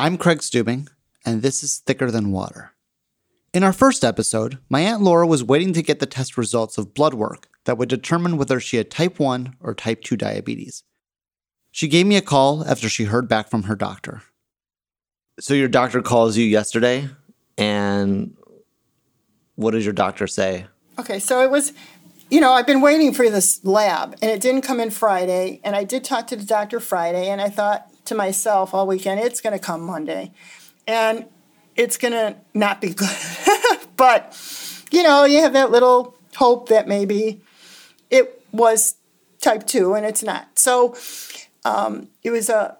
I'm Craig Stubing, and this is Thicker Than Water. In our first episode, my Aunt Laura was waiting to get the test results of blood work that would determine whether she had type 1 or type 2 diabetes. She gave me a call after she heard back from her doctor. So your doctor calls you yesterday, and what does your doctor say? Okay, so it was, you know, I've been waiting for this lab, and it didn't come in Friday. And I did talk to the doctor Friday, and I thought to myself all weekend, it's going to come Monday, and it's going to not be good. but you know, you have that little hope that maybe it was type two, and it's not. So um, it was a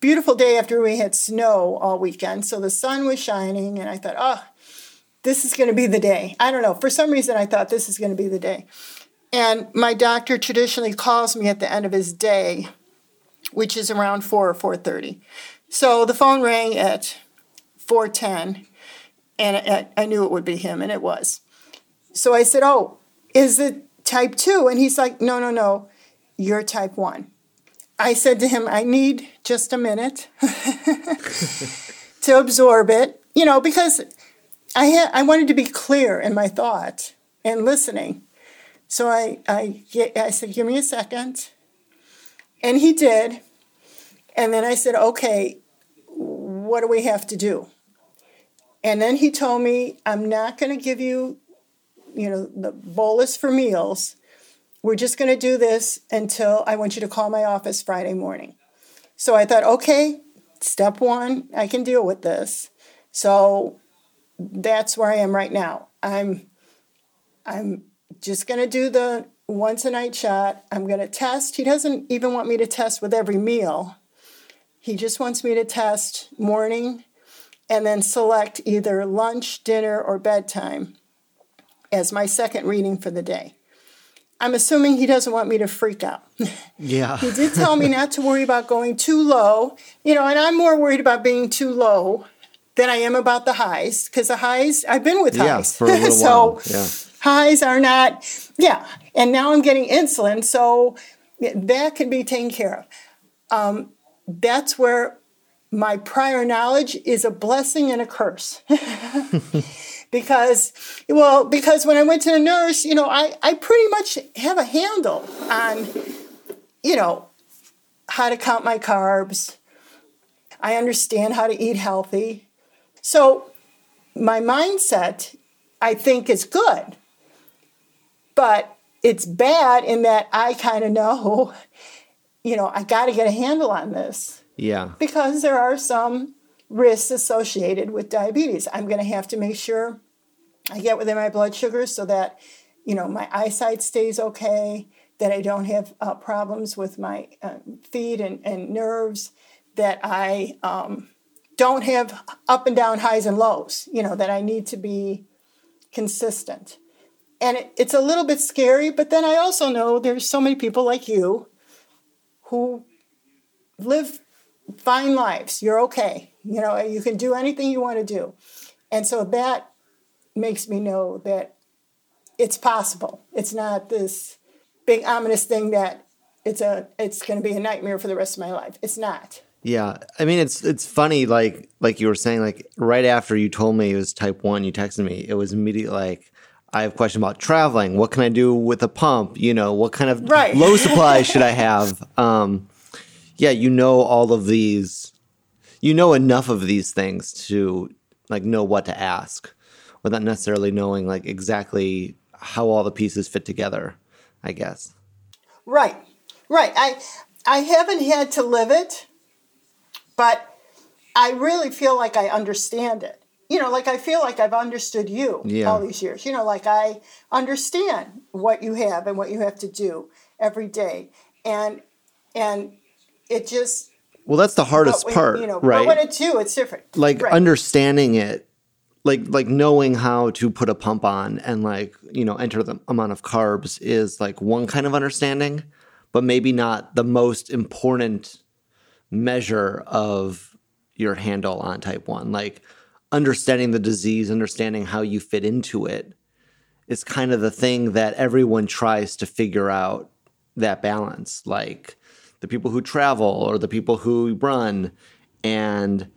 beautiful day after we had snow all weekend. So the sun was shining, and I thought, oh, this is going to be the day. I don't know. For some reason, I thought this is going to be the day. And my doctor traditionally calls me at the end of his day, which is around 4 or 4.30. So the phone rang at 4.10, and I knew it would be him, and it was. So I said, oh, is it type 2? And he's like, no, no, no, you're type 1. I said to him, I need just a minute to absorb it, you know, because I had I wanted to be clear in my thought and listening. So I I I said, "Give me a second. And he did. And then I said, "Okay, what do we have to do?" And then he told me, "I'm not going to give you, you know, the bolus for meals. We're just going to do this until I want you to call my office Friday morning." So I thought, "Okay, step 1, I can deal with this." So that's where I am right now. I'm I'm just going to do the once a night shot. I'm going to test. He doesn't even want me to test with every meal. He just wants me to test morning and then select either lunch, dinner, or bedtime as my second reading for the day. I'm assuming he doesn't want me to freak out. Yeah. he did tell me not to worry about going too low, you know, and I'm more worried about being too low than I am about the highs because the highs I've been with Yeah, highs, for a little so while. Yeah. highs are not yeah. And now I'm getting insulin, so that can be taken care of. Um, that's where my prior knowledge is a blessing and a curse. because well because when i went to the nurse you know I, I pretty much have a handle on you know how to count my carbs i understand how to eat healthy so my mindset, I think, is good. But it's bad in that I kind of know, you know, I got to get a handle on this Yeah. because there are some risks associated with diabetes. I'm going to have to make sure I get within my blood sugar so that, you know, my eyesight stays okay, that I don't have uh, problems with my uh, feet and, and nerves, that I um, don't have up and down highs and lows, you know, that I need to be consistent. And it, it's a little bit scary, but then I also know there's so many people like you who live fine lives. You're okay. You know, you can do anything you want to do. And so that makes me know that it's possible. It's not this big ominous thing that it's a it's going to be a nightmare for the rest of my life. It's not. Yeah, I mean it's it's funny like like you were saying like right after you told me it was type 1 you texted me it was immediately like I have a question about traveling what can I do with a pump you know what kind of Right. low supply should I have um yeah you know all of these you know enough of these things to like know what to ask without necessarily knowing like exactly how all the pieces fit together I guess Right, right. I I haven't had to live it, but I really feel like I understand it. You know, like I feel like I've understood you Yeah. all these years. You know, like I understand what you have and what you have to do every day, and and it just well that's the hardest when- part You know, right but when it's you, it's different. like Right. understanding it like like knowing how to put a pump on and like you know enter the amount of carbs is like one kind of understanding but maybe not the most important measure of your handle on type 1 like understanding the disease understanding how you fit into it is kind of the thing that everyone tries to figure out that balance like the people who travel or the people who run and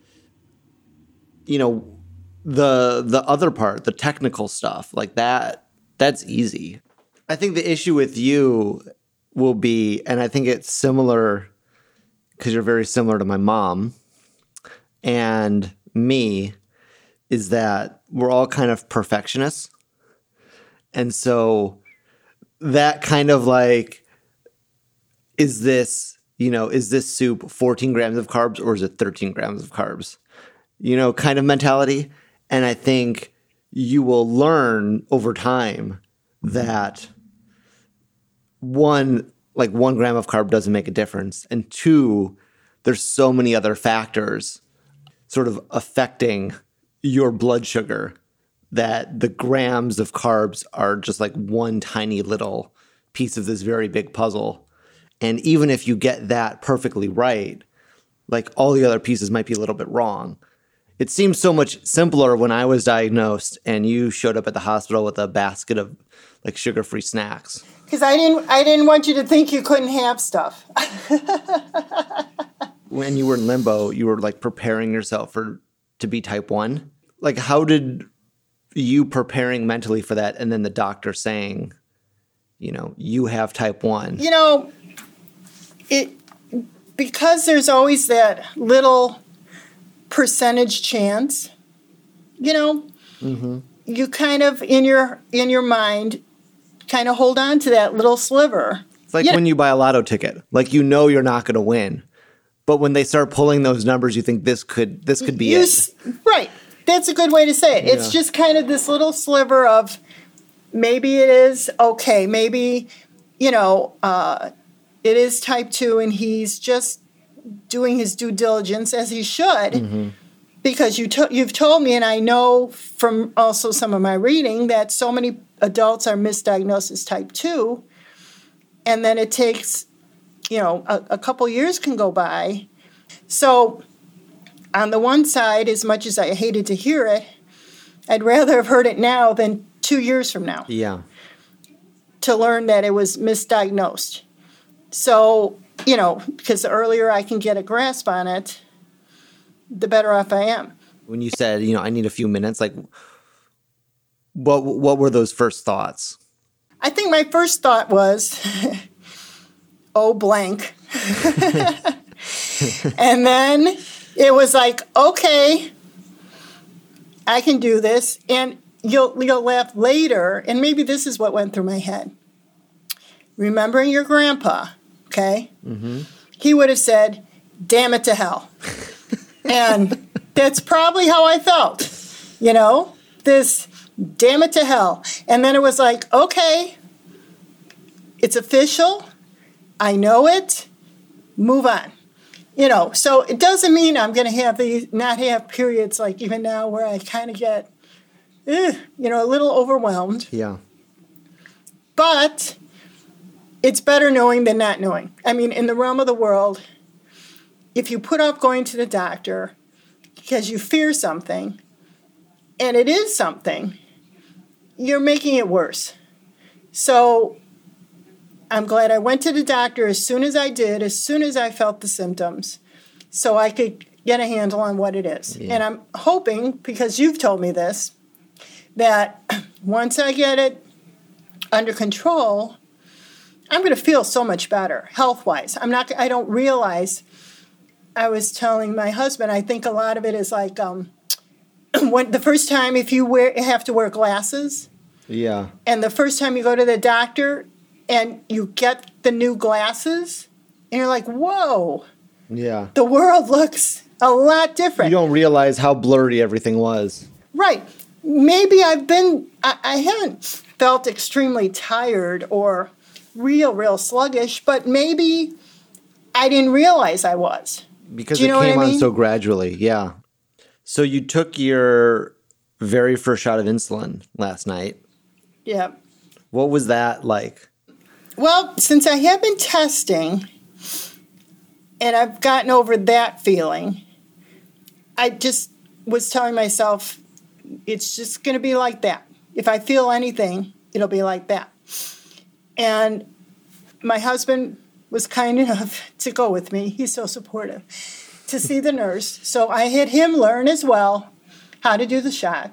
you know, the the other part, the technical stuff, like that, that's easy. I think the issue with you will be, and I think it's similar because you're very similar to my mom and me, is that we're all kind of perfectionists. And so that kind of like, is this, you know, is this soup 14 grams of carbs or is it 13 grams of carbs? You know, kind of mentality. And I think you will learn over time that one, like one gram of carb doesn't make a difference. And two, there's so many other factors sort of affecting your blood sugar that the grams of carbs are just like one tiny little piece of this very big puzzle. And even if you get that perfectly right, like all the other pieces might be a little bit wrong. It seems so much simpler when I was diagnosed and you showed up at the hospital with a basket of like sugar-free snacks. Because I didn't, I didn't want you to think you couldn't have stuff. when you were in limbo, you were like preparing yourself for to be type 1. Like how did you preparing mentally for that and then the doctor saying, you know, you have type 1? You know, it because there's always that little percentage chance, you know, Mm-hmm. you kind of in your in your mind kind of hold on to that little sliver. It's like Yeah. when you buy a lotto ticket. Like you know you're not going to win. But when they start pulling those numbers, you think this could this could be You it. right. That's a good way to say it. It's just kind of this little sliver of maybe it is okay. Maybe, you know, uh, it is type two and he's just doing his due diligence as he should. Mm-hmm. Because you to- you've told me, and I know from also some of my reading that so many adults are misdiagnosed as type two, and then it takes, you know, a, a couple years can go by. So on the one side, as much as I hated to hear it, I'd rather have heard it now than two years from now yeah. to learn that it was misdiagnosed. So, you know, because the earlier I can get a grasp on it, the better off I am. When you said, you know, I need a few minutes, like what what were those first thoughts? I think my first thought was, oh, blank. and then it was like, okay, I can do this. And you'll, you'll laugh later, and maybe this is what went through my head. Remembering your grandpa, okay? Mm-hmm. He would have said, damn it to hell. and that's probably how I felt, you know? This damn it to hell. And then it was like, okay, it's official. I know it. Move on. You know, so it doesn't mean I'm going to have these, not have periods like even now where I kind of get, eh, you know, a little overwhelmed. Yeah. But it's better knowing than not knowing. I mean, in the realm of the world, if you put off going to the doctor because you fear something, and it is something, you're making it worse. So I'm glad I went to the doctor as soon as I did, as soon as I felt the symptoms, so I could get a handle on what it is. Yeah. And I'm hoping, because you've told me this, that once I get it under control, I'm going to feel so much better health wise. I'm not, I don't realize. I was telling my husband, I think a lot of it is like um, when the first time if you wear have to wear glasses, Yeah. and the first time you go to the doctor and you get the new glasses, and you're like, whoa, Yeah. the world looks a lot different. You don't realize how blurry everything was. Right. Maybe I've been, I, I haven't felt extremely tired or real, real sluggish, but maybe I didn't realize I was. Because it came I on so gradually. Yeah. So you took your very first shot of insulin last night. Yeah. What was that like? Well, since I have been testing and I've gotten over that feeling, I just was telling myself it's just going to be like that. If I feel anything, it'll be like that. And my husband was kind enough to go with me. He's so supportive to see the nurse. So I had him learn as well how to do the shot.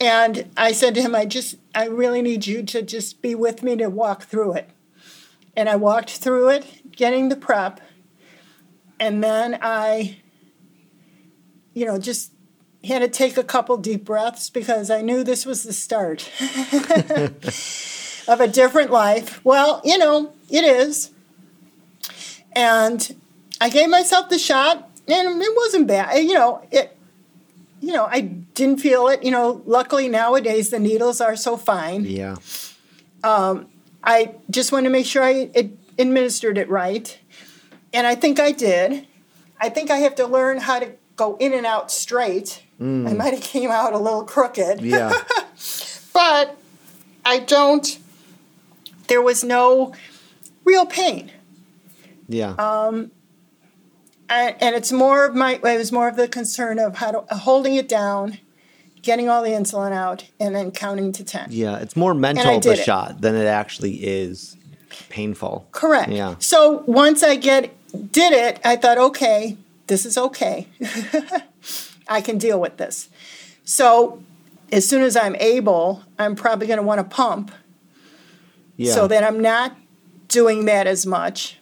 And I said to him, I just, I really need you to just be with me to walk through it. And I walked through it, getting the prep. And then I, you know, just had to take a couple deep breaths because I knew this was the start of a different life. Well, you know, it is. And I gave myself the shot, and it wasn't bad. You know, it you know, I didn't feel it. You know, luckily nowadays the needles are so fine. Yeah. Um, I just wanted to make sure I it, administered it right. And I think I did. I think I have to learn how to go in and out straight. Mm. I might have came out a little crooked. Yeah. But I don't there was no real pain. Yeah. Um, and, and it's more of my it was more of the concern of how to holding it down getting all the insulin out and then counting to 10 yeah. It's more mental, the it. shot, than it actually is painful. correct Yeah. so once i get did it i thought okay this is okay i can deal with this so as soon as i'm able i'm probably going to want to pump Yeah. so that i'm not doing that as much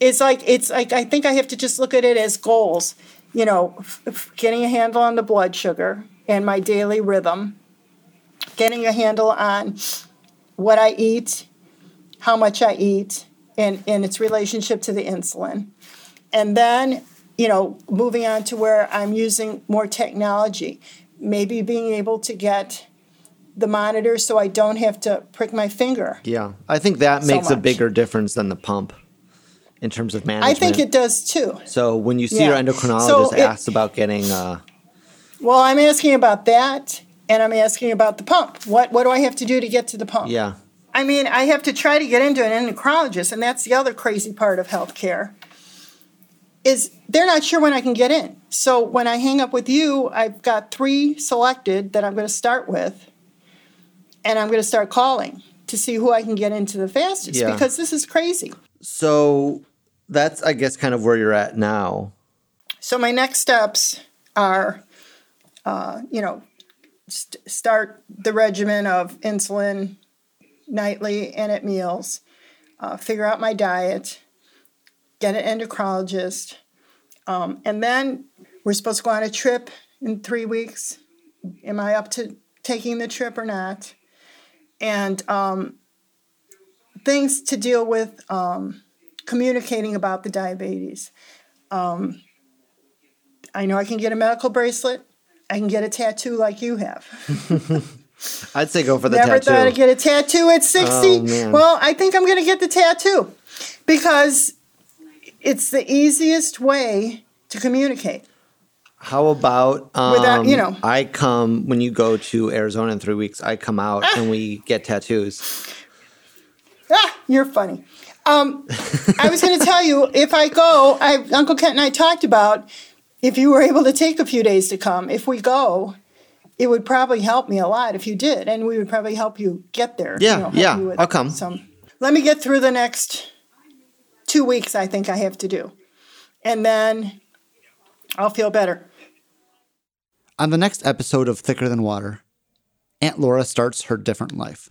it's like it's like i think i have to just look at it as goals. You know f- f- getting a handle on the blood sugar and my daily rhythm. Getting a handle on what i eat how much i eat and, and its relationship to the insulin. And then you know moving on to where i'm using more technology maybe being able to get the monitor so i don't have to prick my finger yeah. I think that So makes a bigger difference than the pump in terms of management. I think it does too. So when you see Yeah. your endocrinologist So it- asks about getting, uh, Well, I'm asking about that, and I'm asking about the pump. What what do I have to do to get to the pump? yeah, I mean, I have to try to get into an endocrinologist, and that's the other crazy part of healthcare. Is they're not sure when I can get in. So when I hang up with you, I've got three selected that I'm going to start with, and I'm going to start calling to see who I can get into the fastest Yeah. because this is crazy. so that's I guess kind of where you're at now. So my next steps are, uh, you know, st- start the regimen of insulin nightly and at meals. Uh, figure out my diet. Get an endocrinologist, um, and then we're supposed to go on a trip in three weeks. Am I up to taking the trip or not? And um, things to deal with um, communicating about the diabetes. I know I can get a medical bracelet. I can get a tattoo like you have. I'd say go for the Never tattoo. thought I'd get a tattoo at 60. Oh, well, I think I'm going to get the tattoo because it's the easiest way to communicate. How about um, Without- you know. I come when you go to Arizona in three weeks. I come out Ah. and we get tattoos. Ah, you're funny. Um, I was going to tell you if I go, I, Uncle Kent and I talked about if you were able to take a few days to come. If we go, it would probably help me a lot if you did, and we would probably help you get there. you Yeah, know, yeah, with I'll come. Some. Let me get through the next two weeks. I think I have to do, and then I'll feel better. On the next episode of Thicker Than Water, Aunt Laura starts her different life.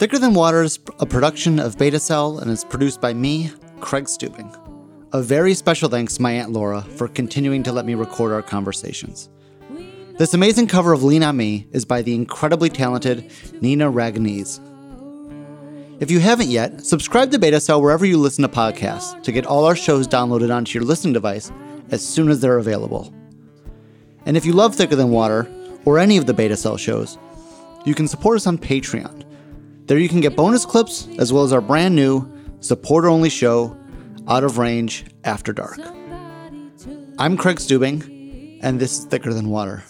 Thicker Than Water is a production of Beta Cell and is produced by me, Craig Stubing. A very special thanks to my Aunt Laura for continuing to let me record our conversations. This amazing cover of Lean on Me is by the incredibly talented Nina Raganese. If you haven't yet, subscribe to Beta Cell wherever you listen to podcasts to get all our shows downloaded onto your listening device as soon as they're available. And if you love Thicker Than Water, or any of the Beta Cell shows, you can support us on Patreon. There you can get bonus clips as well as our brand new supporter only show, Out of Range After Dark. I'm Craig Stubing, and this is Thicker Than Water.